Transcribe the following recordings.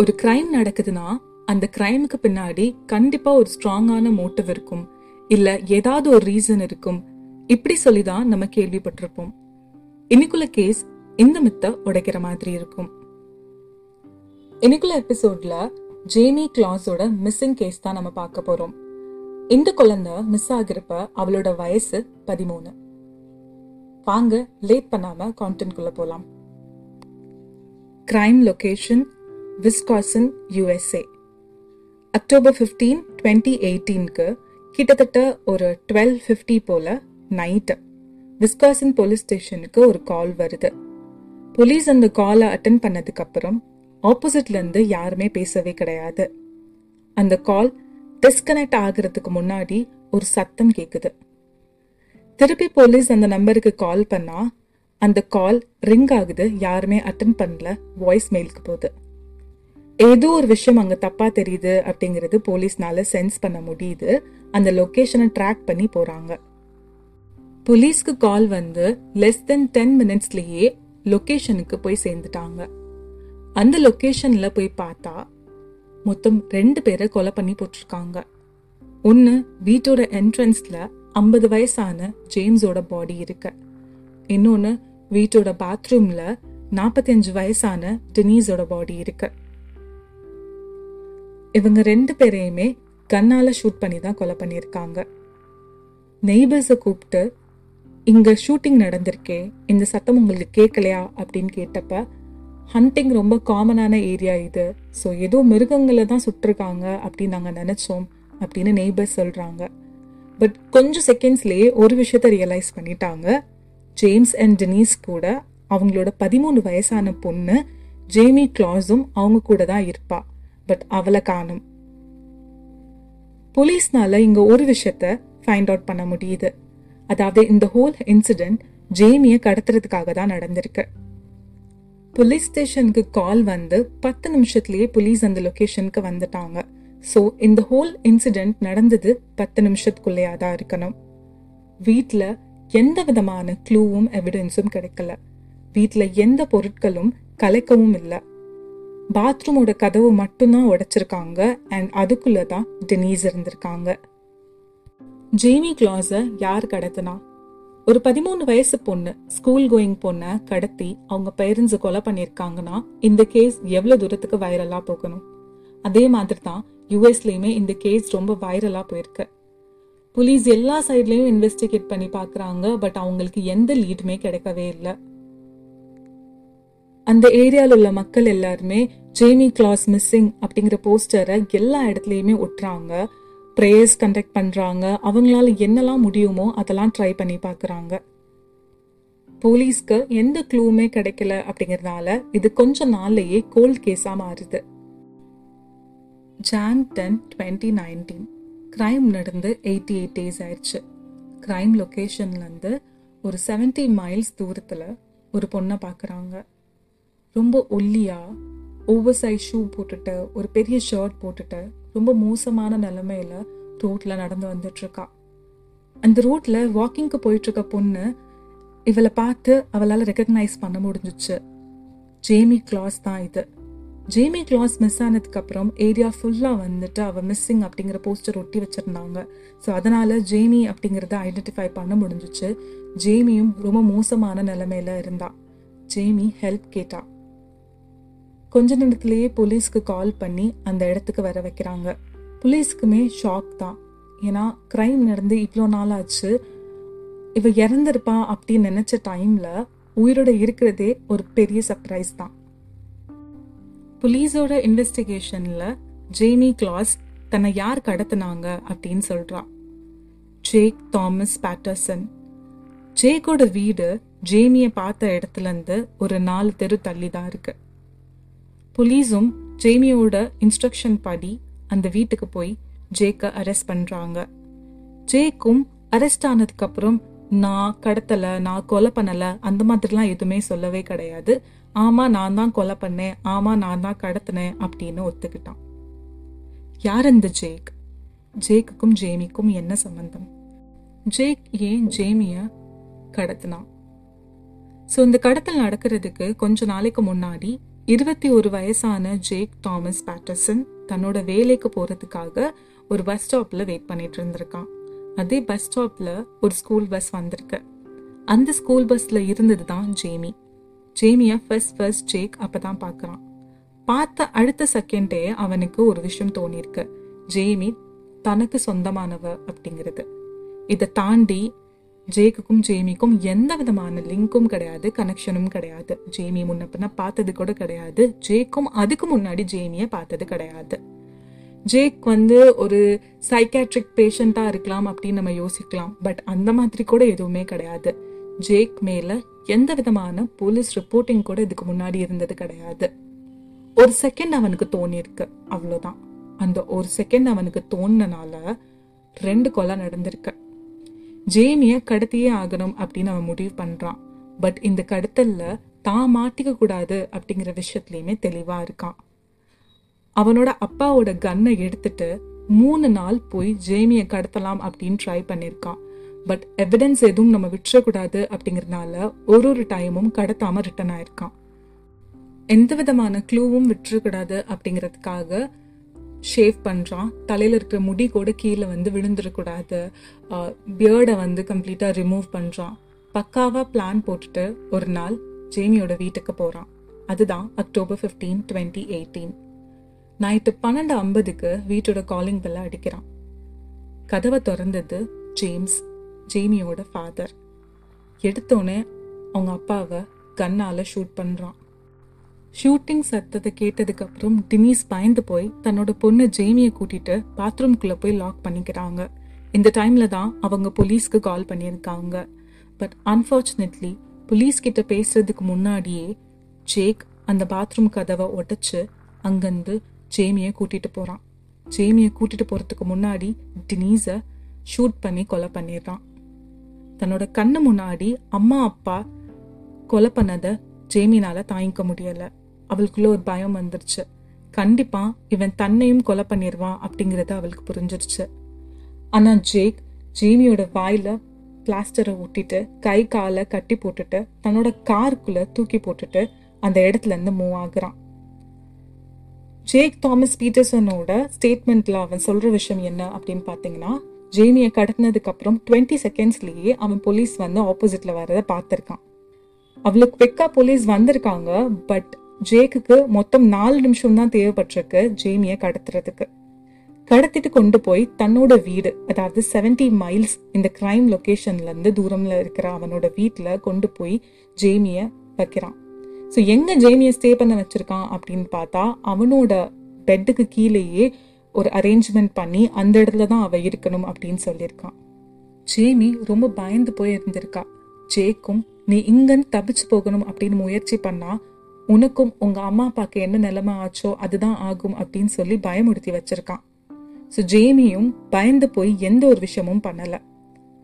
ஒரு கிரைம் நடக்குதுன்னா அந்த கிரைமுக்கு பின்னாடி கண்டிப்பா ஒரு ஸ்ட்ராங்கான மோட்டிவ் இருக்கும். இல்ல ஏதாவது ஒரு ரீசன் இருக்கும். இப்படி சொல்லி தான் நம்ம கேள்விப்பட்டிருப்போம். இன்னைக்குள்ள கேஸ் இந்த மித்த உடைக்கிற மாதிரி இருக்கும். இன்னைக்குள்ள எபிசோட்ல ஜேமி கிளாஸோட மிஸ்ஸிங் கேஸ் தான் நம்ம பார்க்க போறோம். இந்த குழந்தை மிஸ் ஆகிறப்ப அவளோட வயசு பதிமூணு. வாங்க லேட் பண்ணாம கான்டென்ட் குள்ள போலாம். Crime location Wisconsin USA October fifteen twenty எயிட்டீனுக்கு கிட்டத்தட்ட ஒரு டுவெல் ஃபிஃப்டி போல நைட்டு விஸ்காசன் போலீஸ் ஸ்டேஷனுக்கு ஒரு கால் வருது. போலீஸ் அந்த காலை அட்டன் பண்ணதுக்கு அப்புறம் யாருமே பேசவே கிடையாது. அந்த கால் டிஸ்கனெக்ட் ஆகிறதுக்கு முன்னாடி ஒரு சத்தம் கேட்குது திருப்பி போலீஸ் அந்த நம்பருக்கு கால் பண்ணால் அந்த கால் ரிங் ஆகுது யாருமே அட்டன் பண்ணல வாய்ஸ் மெயிலுக்கு போகுது. ஏதோ ஒரு விஷயம் அங்கே தப்பாக தெரியுது அப்படிங்கிறது போலீஸ்னால சென்ஸ் பண்ண முடியுது. அந்த லொக்கேஷனை ட்ராக் பண்ணி போகிறாங்க போலீஸ்க்கு கால் வந்து லெஸ் தென் டென் மினிட்ஸ்லேயே லொக்கேஷனுக்கு போய் சேர்ந்துட்டாங்க. அந்த லொக்கேஷனில் போய் பார்த்தா மொத்தம் ரெண்டு பேரை கொலை பண்ணி போட்டிருக்காங்க. ஒன்று வீட்டோட என்ட்ரன்ஸில் ஐம்பது வயசான ஜேம்ஸோட பாடி இருக்கு. இன்னொன்று வீட்டோட பாத்ரூமில் நாற்பத்தஞ்சு வயசான டெனீஸோட பாடி இருக்குது இவங்க ரெண்டு பேரையுமே கண்ணால் ஷூட் பண்ணி தான் கொலை பண்ணியிருக்காங்க. நெய்பர்ஸை கூப்பிட்டு இங்கே ஷூட்டிங் நடந்திருக்கே இந்த சத்தம் உங்களுக்கு கேட்கலையா? அப்படின்னு கேட்டப்ப ஹண்டிங் ரொம்ப காமனான ஏரியா இது. ஸோ ஏதோ மிருகங்களை தான் சுட்டிருக்காங்க அப்படின்னு நாங்கள் நினச்சோம் அப்படின்னு நெய்பர்ஸ் சொல்கிறாங்க பட் கொஞ்சம் செகண்ட்ஸ்லேயே ஒரு விஷயத்த ரியலைஸ் பண்ணிட்டாங்க. ஜேம்ஸ் அண்ட் டெனீஸ் கூட அவங்களோட பதிமூணு வயசான பொண்ணு ஜேமி கிளாஸும் அவங்க கூட தான் இருப்பா. பட் அவளை காணும். போலீஸ்னால இங்க ஒரு விஷயத்த ஃபைண்ட் அவுட் பண்ண முடியுது. அதாவது இந்த ஹோல் இன்சிடென்ட் ஜேமியை கடத்துறதுக்காக தான் நடந்திருக்கு. போலீஸ் ஸ்டேஷனுக்கு கால் வந்து பத்து நிமிஷத்துலயே போலீஸ் அந்த லொகேஷனுக்கு வந்துட்டாங்க. ஸோ இந்த ஹோல் இன்சிடென்ட் நடந்தது பத்து நிமிஷத்துக்குள்ளேயா தான் இருக்கணும். வீட்டில் எந்த விதமான க்ளூவும் எவிடன்ஸும் கிடைக்கல. வீட்டில் எந்த பொருட்களும் கலைக்கவும் இல்லை. பாத்ரூமோட கதவு மட்டும்தான் உடைச்சிருக்காங்க அண்ட் அதுக்குள்ள தான் டெனீஸ் இருந்திருக்காங்க. ஜேமி கிளாஸை யார் கடத்தினா? ஒரு பதிமூணு வயசு பொண்ணு ஸ்கூல் கோயிங் பொண்ணை கடத்தி அவங்க பேரண்ட்ஸை கொலை பண்ணியிருக்காங்கன்னா இந்த கேஸ் எவ்வளோ தூரத்துக்கு வைரலாக போகணும்? அதே மாதிரி தான் யூஎஸ்லேயுமே இந்த கேஸ் ரொம்ப வைரலாக போயிருக்கு. போலீஸ் எல்லா சைட்லேயும் இன்வெஸ்டிகேட் பண்ணி பார்க்குறாங்க பட் அவங்களுக்கு எந்த லீடுமே கிடைக்கவே இல்லை. அந்த ஏரியாவில் உள்ள மக்கள் எல்லாருமே ஜேமி கிளாஸ் மிஸ்ஸிங் அப்படிங்கிற போஸ்டரை எல்லா இடத்துலையுமே ஒட்டுறாங்க. ப்ரேயர்ஸ் கண்டக்ட் பண்ணுறாங்க அவங்களால என்னெல்லாம் முடியுமோ அதெல்லாம் ட்ரை பண்ணி பார்க்குறாங்க போலீஸ்க்கு எந்த க்ளூவுமே கிடைக்கல அப்படிங்கறதுனால இது கொஞ்ச நாள்லையே கோல்ட் கேஸாக மாறுது. Jan ten twenty nineteen crime நடந்து எயிட்டி எயிட் டேஸ் ஆயிடுச்சு கிரைம் லொக்கேஷன்லேருந்து ஒரு செவன்டி மைல்ஸ் தூரத்தில் ஒரு பொண்ணை பார்க்குறாங்க ரொம்ப ஒல்லியாக ஓவர் சைஸ் ஷூ போட்டுட்டு ஒரு பெரிய ஷர்ட் போட்டுட்டு ரொம்ப மோசமான நிலமையில ரோட்டில் நடந்து வந்துட்டுருக்கா. அந்த ரோட்டில் வாக்கிங்க்கு போயிட்டுருக்க பொண்ணு இவளை பார்த்து அவளால் ரெக்கக்னைஸ் பண்ண முடிஞ்சிச்சு. ஜேமி கிளாஸ் தான் இது. ஜேமி கிளாஸ் மிஸ் ஆனதுக்கப்புறம் ஏரியா ஃபுல்லாக வந்துட்டு அவள் மிஸ்ஸிங் அப்படிங்கிற போஸ்டர் ஒட்டி வச்சிருந்தாங்க. ஸோ அதனால் ஜேமி அப்படிங்கறத ஐடென்டிஃபை பண்ண முடிஞ்சிச்சு. ஜேமியும் ரொம்ப மோசமான நிலமையில இருந்தா. ஜேமி ஹெல்ப் கேட்டா. கொஞ்ச நேரத்திலேயே போலீஸ்க்கு கால் பண்ணி அந்த இடத்துக்கு வர வைக்கிறாங்க. போலீஸ்க்குமே ஷாக் தான். ஏன்னா கிரைம் நடந்து இவ்வளோ நாள் ஆச்சு. இவ இறந்துருப்பா அப்படின்னு நினச்ச டைமில் உயிரோட இருக்கிறதே ஒரு பெரிய சர்ப்ரைஸ் தான். புலீஸோட இன்வெஸ்டிகேஷனில் ஜேமி கிளாஸ் தன்னை யார் கடத்தினாங்க அப்படின்னு சொல்கிறா ஜேக் தாமஸ் பேட்டர்சன். ஜேக்கோட வீடு ஜேமியை பார்த்த இடத்துலேருந்து ஒரு நாலு தெரு தள்ளி தான் இருக்குது போலீஸும் ஜேமியோட இன்ஸ்ட்ரக்ஷன் படி அந்த வீட்டுக்கு போய் ஜேக்க அரெஸ்ட் பண்றாங்க. ஜேக்கும் அரெஸ்ட் ஆனதுக்கு அப்புறம் நான் கடத்தல நான் கொலை பண்ணல அந்த மாதிரிலாம் எதுவுமே சொல்லவே கிடையாது. ஆமா நான் தான் கொலை பண்ணேன். ஆமா நான் தான் கடத்தினேன் அப்படின்னு ஒத்துக்கிட்டான். யார் இந்த ஜேக்? ஜேக்குக்கும் ஜேமிக்கும் என்ன சம்பந்தம்? ஜேக் ஏன் ஜேமிய கடத்தினான்? ஸோ இந்த கடத்தல் நடக்கிறதுக்கு கொஞ்ச நாளைக்கு முன்னாடி இருபத்தி ஒரு வயசான ஜேக் தாமஸ் பேட்டர்சன் தன்னோட வேலைக்கு போறதுக்காக ஒரு பஸ் ஸ்டாப்ல வெயிட் பண்ணிட்டு இருந்திருக்கான். அதே பஸ் ஸ்டாப்ல ஒரு ஸ்கூல் பஸ் வந்திருக்கு. அந்த ஸ்கூல் பஸ்ல இருந்தது தான் ஜேமி. ஜேமிய ஃபர்ஸ்ட் ஃபர்ஸ்ட் ஜேக் அப்பதான் பார்க்கறான். பார்த்த அடுத்த செகண்டே அவனுக்கு ஒரு விஷயம் தோணிருக்கு ஜேமி தனக்கு சொந்தமானவ அப்படிங்கிறது. இதை தாண்டி ஜேக்குக்கும் ஜேமிக்கும் எந்த விதமான லிங்க்கும் கிடையாது கனெக்ஷனும் கிடையாது. ஜேமி முன்ன பின்ன பார்த்தது கூட கிடையாது. ஜேக்கும் அதுக்கு முன்னாடி ஜேமியை பார்த்தது கிடையாது. ஜேக் வந்து ஒரு சைக்காட்ரிக் பேஷண்ட்டாக இருக்கலாம் அப்படின்னு நம்ம யோசிக்கலாம். பட் அந்த மாதிரி கூட எதுவுமே கிடையாது. ஜேக் மேலே எந்த விதமான போலீஸ் ரிப்போர்ட்டிங் கூட இதுக்கு முன்னாடி இருந்தது கிடையாது. ஒரு செகண்ட் அவனுக்கு தோணியிருக்கு. அவ்வளோதான் அந்த ஒரு செகண்ட் அவனுக்கு தோணினால ரெண்டு கொலை நடந்திருக்கு. ஜேமியை கடத்தியே ஆகணும் அப்படின்னு அவன் முடிவு பண்ணுறான் பட் இந்த கடத்தல்ல தான் மாட்டிக்க கூடாது அப்படிங்கிற விஷயத்துலையுமே தெளிவாக இருக்கான். அவனோட அப்பாவோட கன்னை எடுத்துட்டு மூணு நாள் போய் ஜேமியை கடத்தலாம் அப்படின்னு ட்ரை பண்ணியிருக்கான் பட் எவிடன்ஸ் எதுவும் நம்ம விட்டுறக்கூடாது அப்படிங்கறதுனால ஒரு ஒரு டைமும் கடத்தாமல் ரிட்டர்ன் ஆயிருக்கான். எந்த விதமான க்ளூவும் விட்டுறக்கூடாது அப்படிங்கிறதுக்காக ஷேவ் பண்ணுறான் தலையில் இருக்கிற முடி கூட கீழே வந்து விழுந்துடக்கூடாது. பியர்டை வந்து கம்ப்ளீட்டாக ரிமூவ் பண்ணுறான் பக்காவாக பிளான் போட்டுட்டு ஒரு நாள் ஜேமியோட வீட்டுக்கு போகிறான் அதுதான் October fifteen twenty eighteen night பன்னெண்டு ஐம்பதுக்கு வீட்டோட காலிங் பெல்ல அடிக்கிறான். கதவை திறந்தது ஜேம்ஸ் ஜேமியோட ஃபாதர் எடுத்தோடனே அவங்க அப்பாவை கண்ணால் ஷூட் பண்ணுறான் ஷூட்டிங் சத்தத்தை கேட்டதுக்கு அப்புறம் டினிஸ் பயந்து போய் தன்னோட பொண்ணு ஜேமியை கூட்டிட்டு பாத்ரூம்குள்ளே போய் லாக் பண்ணிக்கிறாங்க. இந்த டைம்ல தான் அவங்க போலீஸ்க்கு கால் பண்ணியிருக்காங்க. பட் அன்ஃபார்ச்சுனேட்லி போலீஸ் கிட்ட பேசுறதுக்கு முன்னாடியே ஜேக் அந்த பாத்ரூம் கதவை உடைச்சு அங்கேருந்து ஜேமியை கூட்டிட்டு போகிறான் ஜேமியை கூட்டிட்டு போகிறதுக்கு முன்னாடி டினீஸை ஷூட் பண்ணி கொலை பண்ணிடுறான். தன்னோட கண்ணு முன்னாடி அம்மா அப்பா கொலை பண்ணதை ஜேமினால தாங்கிக்க முடியலை. அவளுக்குள்ள ஒரு பயம் வந்துருச்சு. கண்டிப்பா இவன் தன்னையும் கொலை பண்ணிடுவான் அப்படிங்கறது அவளுக்கு புரிஞ்சிருச்சு. ஆனா ஜேக் ஜேமியோட வாயில பிளாஸ்டரை ஒட்டிட்டு கை காலை கட்டி போட்டுட்டு தன்னோட காருக்குள்ள தூக்கி போட்டுட்டு அந்த இடத்துல இருந்து மூவ் ஆகுறான். ஜேக் தாமஸ் பீட்டர்சனோட ஸ்டேட்மெண்ட்ல அவன் சொல்ற விஷயம் என்ன அப்படின்னு பாத்தீங்கன்னா ஜேமியை கடத்தினதுக்கு அப்புறம் டுவெண்ட்டி செகண்ட்ஸ்லயே அவன் போலீஸ் வந்து ஆப்போசிட்ல வர்றதை பார்த்திருக்கான். அவளுக்கு குவிக்கா போலீஸ் வந்திருக்காங்க பட் ஜேக்குக்கு மொத்தம் நாலு நிமிஷம் தான் தேவைப்பட்டிருக்கு ஜேமியை கடத்துறதுக்கு. கடத்திட்டு கொண்டு போய் தன்னோட வீடு அதாவது செவன்டி மைல்ஸ் இந்த கிரைம் லொக்கேஷன்லேருந்து தூரமில் தூரம்ல இருக்கிற அவனோட வீட்டில் கொண்டு போய் ஜேமியை வைக்கிறான். ஸோ எங்க ஜேமியை ஸ்டே பண்ண வச்சிருக்கான் அப்படின்னு பார்த்தா அவனோட பெட்டுக்கு கீழேயே ஒரு அரேஞ்ச்மெண்ட் பண்ணி அந்த இடத்துல தான் அவள் இருக்கணும் அப்படின்னு சொல்லியிருக்கான். ஜேமி ரொம்ப பயந்து போய் இருந்திருக்கா ஜேக்கும் நீ இங்கன்னு தப்பிச்சு போகணும் அப்படின்னு முயற்சி பண்ணால் உனக்கும் உங்க அம்மா அப்பாக்கு என்ன நிலைமை ஆச்சோ அதுதான் ஆகும் அப்படின்னு சொல்லி பயமுறுத்தி வச்சிருக்கான். ஸோ ஜேமியும் பயந்து போய் எந்த ஒரு விஷயமும் பண்ணல.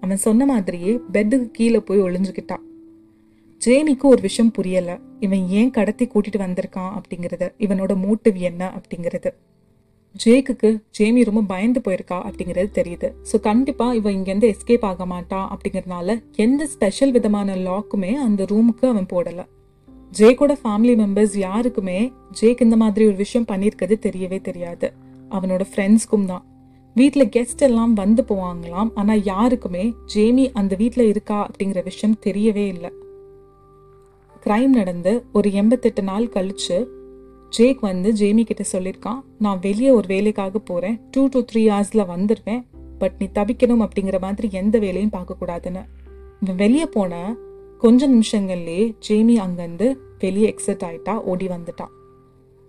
அவன் சொன்ன மாதிரியே பெட்டுக்கு கீழே போய் ஒளிஞ்சுக்கிட்டான். ஜேமிக்கு ஒரு விஷயம் புரியல. இவன் ஏன் கடத்தி கூட்டிட்டு வந்திருக்கான் அப்படிங்கறது. இவனோட மோட்டிவ் என்ன அப்படிங்கிறது. ஜேக்குக்கு ஜேமி ரொம்ப பயந்து போயிருக்கா அப்படிங்கிறது தெரியுது. ஸோ கண்டிப்பாக இவன் இங்கேருந்து எஸ்கேப் ஆக மாட்டான் அப்படிங்கறதுனால எந்த ஸ்பெஷல் விதமான லாக்குமே அந்த ரூமுக்கு அவன் போடலை. ஜேக்கோட ஃபேமிலி மெம்பர்ஸ் யாருக்குமே ஜேக் இந்த மாதிரி ஒரு விஷயம் பண்ணியிருக்கிறது தெரியவே தெரியாது. அவனோட ஃப்ரெண்ட்ஸ்க்கும் தான். வீட்டில் கெஸ்ட் எல்லாம் வந்து போவாங்களாம் ஆனால் யாருக்குமே ஜேமி அந்த வீட்டில் இருக்கா அப்படிங்கிற விஷயம் தெரியவே இல்லை. கிரைம் நடந்து ஒரு எண்பத்தெட்டு நாள் கழிச்சு ஜேக் வந்து ஜேமி கிட்ட சொல்லியிருக்கான் நான் வெளியே ஒரு வேலைக்காக போகிறேன் டூ டு த்ரீ ஹவர்ஸில் வந்துடுவேன் பட் நீ தவிக்கணும் அப்படிங்கிற மாதிரி எந்த வேலையும் பார்க்கக்கூடாதுன்னு. வெளியே போன கொஞ்ச நிமிஷங்கள்லேயே ஜேமி அங்கேருந்து வெளியே எக்ஸிட் ஆயிட்டா ஓடி வந்துட்டான்.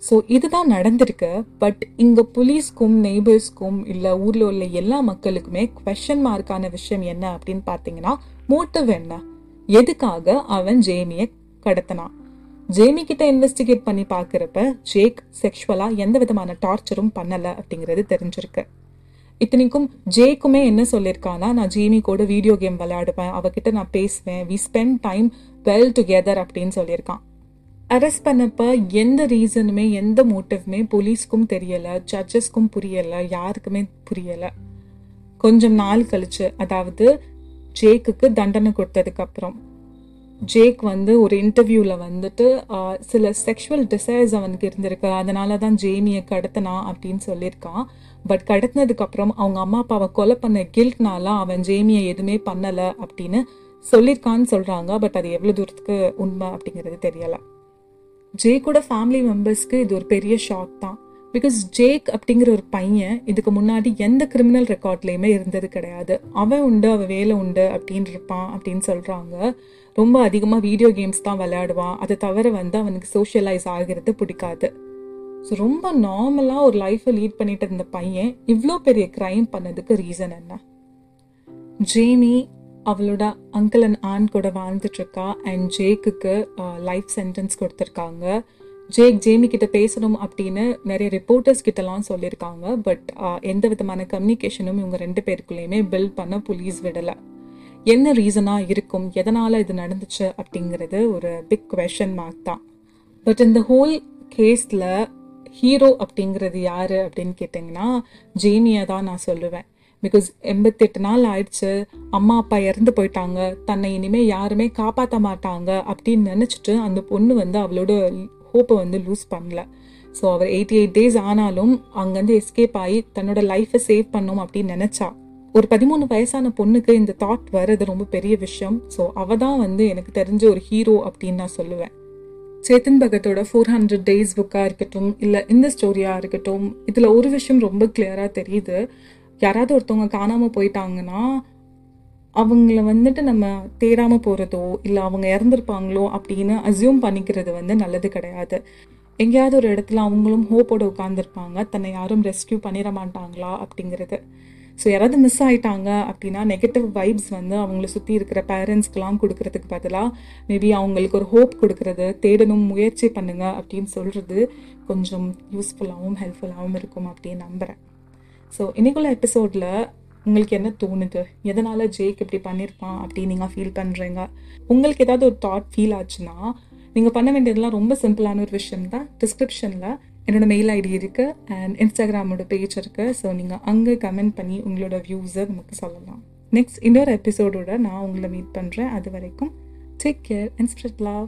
ஸோ இதுதான் நடந்திருக்கு பட் இங்கே புலீஸ்க்கும் நெய்பர்ஸ்க்கும் இல்லை ஊரில் உள்ள எல்லா மக்களுக்குமே கொஷன் மார்க்கான விஷயம் என்ன அப்படின்னு பார்த்தீங்கன்னா மோட்டிவ் என்ன? எதுக்காக அவன் ஜேமியை கடத்தினான்? ஜேமி கிட்ட இன்வெஸ்டிகேட் பண்ணி பார்க்குறப்ப ஜேக் செக்ஷுவலாக எந்த விதமான டார்ச்சரும் பண்ணலை அப்படிங்கிறது தெரிஞ்சிருக்கு. இத்தனைக்கும் ஜேக்குமே என்ன சொல்லியிருக்கானா நான் ஜேமி கூட வீடியோ கேம் விளையாடுவேன் அவகிட்ட நான் பேசுவேன் we spend time well together அப்படின்னு சொல்லியிருக்கான். அரெஸ்ட் பண்ணப்ப எந்த ரீசனுமே எந்த மோட்டிவ்மே போலீஸ்க்கும் தெரியலை ஜட்ஜஸ்க்கும் புரியலை யாருக்குமே புரியலை. கொஞ்சம் நாள் கழிச்சு அதாவது ஜேக்குக்கு தண்டனை கொடுத்ததுக்கப்புறம். ஜேக் வந்து ஒரு இன்டர்வியூவில் வந்துட்டு சில செக்ஷுவல் டிசைர்ஸ் அவனுக்கு இருந்திருக்கு. அதனால தான் ஜேமியை கடத்தினா அப்படின்னு சொல்லியிருக்கான். பட் கடத்தினதுக்கப்புறம் அவங்க அம்மா அப்பாவை கொலை பண்ண கில்ட்னால அவன் ஜேமியை எதுவுமே பண்ணலை அப்படின்னு சொல்லியிருக்கான்னு சொல்கிறாங்க பட் அது எவ்வளோ தூரத்துக்கு உண்மை அப்படிங்கிறது தெரியலை. ஜேக்கோட ஃபேமிலி மெம்பர்ஸ்க்கு இது ஒரு பெரிய ஷாக் தான். பிகாஸ் ஜேக் அப்படிங்கிற ஒரு பையன் இதுக்கு முன்னாடி எந்த கிரிமினல் ரெக்கார்ட்லேயுமே இருந்தது கிடையாது. அவன் உண்டு அவன் வேலை உண்டு அப்படின்னு இருப்பான் அப்படின்னு சொல்கிறாங்க ரொம்ப அதிகமாக வீடியோ கேம்ஸ் தான் விளையாடுவான். அதை தவிர வந்து அவனுக்கு சோஷியலைஸ் ஆகிறது பிடிக்காது. ஸோ ரொம்ப நார்மலாக ஒரு லைஃப்பை லீட் பண்ணிட்டு இருந்த பையன் இவ்வளோ பெரிய க்ரைம் பண்ணதுக்கு ரீசன் என்ன? ஜேமி அவளோட அங்கிள் அண்ட் ஆன் கூட வாழ்ந்துட்டு இருக்கா அண்ட் ஜேக்குக்கு லைஃப் சென்டென்ஸ் கொடுத்துருக்காங்க. ஜேக் ஜேமி கிட்ட பேசணும் அப்படின்னு நிறைய ரிப்போர்ட்டர்ஸ் கிட்டலாம் சொல்லியிருக்காங்க பட் எந்த விதமான கம்யூனிகேஷனும் இவங்க ரெண்டு பேருக்குள்ளேயுமே பில்ட் பண்ண போலீஸ் விடலை. என்ன ரீசனாக இருக்கும்? எதனால் இது நடந்துச்சு? அப்படிங்கிறது ஒரு பிக் கொஷன் மார்க் தான். பட் இந்த ஹோல் கேஸில் ஹீரோ அப்படிங்கிறது யார் அப்படின்னு கேட்டிங்கன்னா ஜேமியை தான் நான் சொல்லுவேன். பிகாஸ் எண்பத்தெட்டு நாள் ஆயிடுச்சு. அம்மா அப்பா இறந்து போயிட்டாங்க. தன்னை இனிமே யாருமே காப்பாற்ற மாட்டாங்க அப்படின்னு நினச்சிட்டு அந்த பொண்ணு வந்து அவளோட ஹோப்பை வந்து லூஸ் பண்ணல. ஸோ அவர் எயிட்டி எயிட் டேஸ் ஆனாலும் அங்கேருந்து எஸ்கேப் ஆகி தன்னோட லைஃப்பை சேவ் பண்ணோம் அப்படின்னு நினச்சா. ஒரு பதிமூணு வயசான பொண்ணுக்கு இந்த தாட் வர்றது ரொம்ப பெரிய விஷயம். ஸோ அவ தான் வந்து எனக்கு தெரிஞ்ச ஒரு ஹீரோ அப்படின்னு நான் சொல்லுவேன். சேத்தன் பகத்தோட ஃபோர் ஹண்ட்ரட் டேஸ் புக்காக இருக்கட்டும் இல்லை இந்த ஸ்டோரியாக இருக்கட்டும் இதில் ஒரு விஷயம் ரொம்ப கிளியராக தெரியுது. யாராவது ஒருத்தவங்க காணாமல் போயிட்டாங்கன்னா அவங்கள வந்துட்டு நம்ம தேடாமல் போகிறதோ இல்லை அவங்க இறந்துருப்பாங்களோ அப்படின்னு அசியூம் பண்ணிக்கிறது வந்து நல்லது கிடையாது. எங்கேயாவது ஒரு இடத்துல அவங்களும் ஹோப்போடு உட்காந்துருப்பாங்க தன்னை யாரும் ரெஸ்கியூ பண்ணிட மாட்டாங்களா அப்படிங்கிறது. ஸோ யாராவது மிஸ் ஆயிட்டாங்க அப்படின்னா நெகட்டிவ் வைப்ஸ் வந்து அவங்கள சுற்றி இருக்கிற பேரண்ட்ஸ்க்கெலாம் கொடுக்கறதுக்கு பதிலாக மேபி அவங்களுக்கு ஒரு ஹோப் கொடுக்கறது தேடணும் முயற்சி பண்ணுங்க அப்படின்னு சொல்கிறது கொஞ்சம் யூஸ்ஃபுல்லாகவும் ஹெல்ப்ஃபுல்லாகவும் இருக்கும் அப்படின்னு நம்புகிறேன் ஸோ இன்றைக்குள்ள எபிசோடில் உங்களுக்கு என்ன தோணுது? எதனால் ஜேக் இப்படி பண்ணியிருப்பான் அப்படின்னு நீங்கள் ஃபீல் பண்ணுறீங்க உங்களுக்கு ஏதாவது ஒரு தாட் ஃபீல் ஆச்சுன்னா நீங்கள் பண்ண வேண்டியதெல்லாம் ரொம்ப சிம்பிளான ஒரு விஷயம் தான். டிஸ்கிரிப்ஷனில் என்னோட மெயில் ஐடி இருக்குது அண்ட் இன்ஸ்டாகிராமோட பேஜ் இருக்குது ஸோ நீங்கள் அங்கே கமெண்ட் பண்ணி உங்களோட வியூஸை நமக்கு சொல்லலாம். நெக்ஸ்ட் இன்னொரு எபிசோடோட நான் உங்களை மீட் பண்ணுறேன் அது வரைக்கும் take care and spread love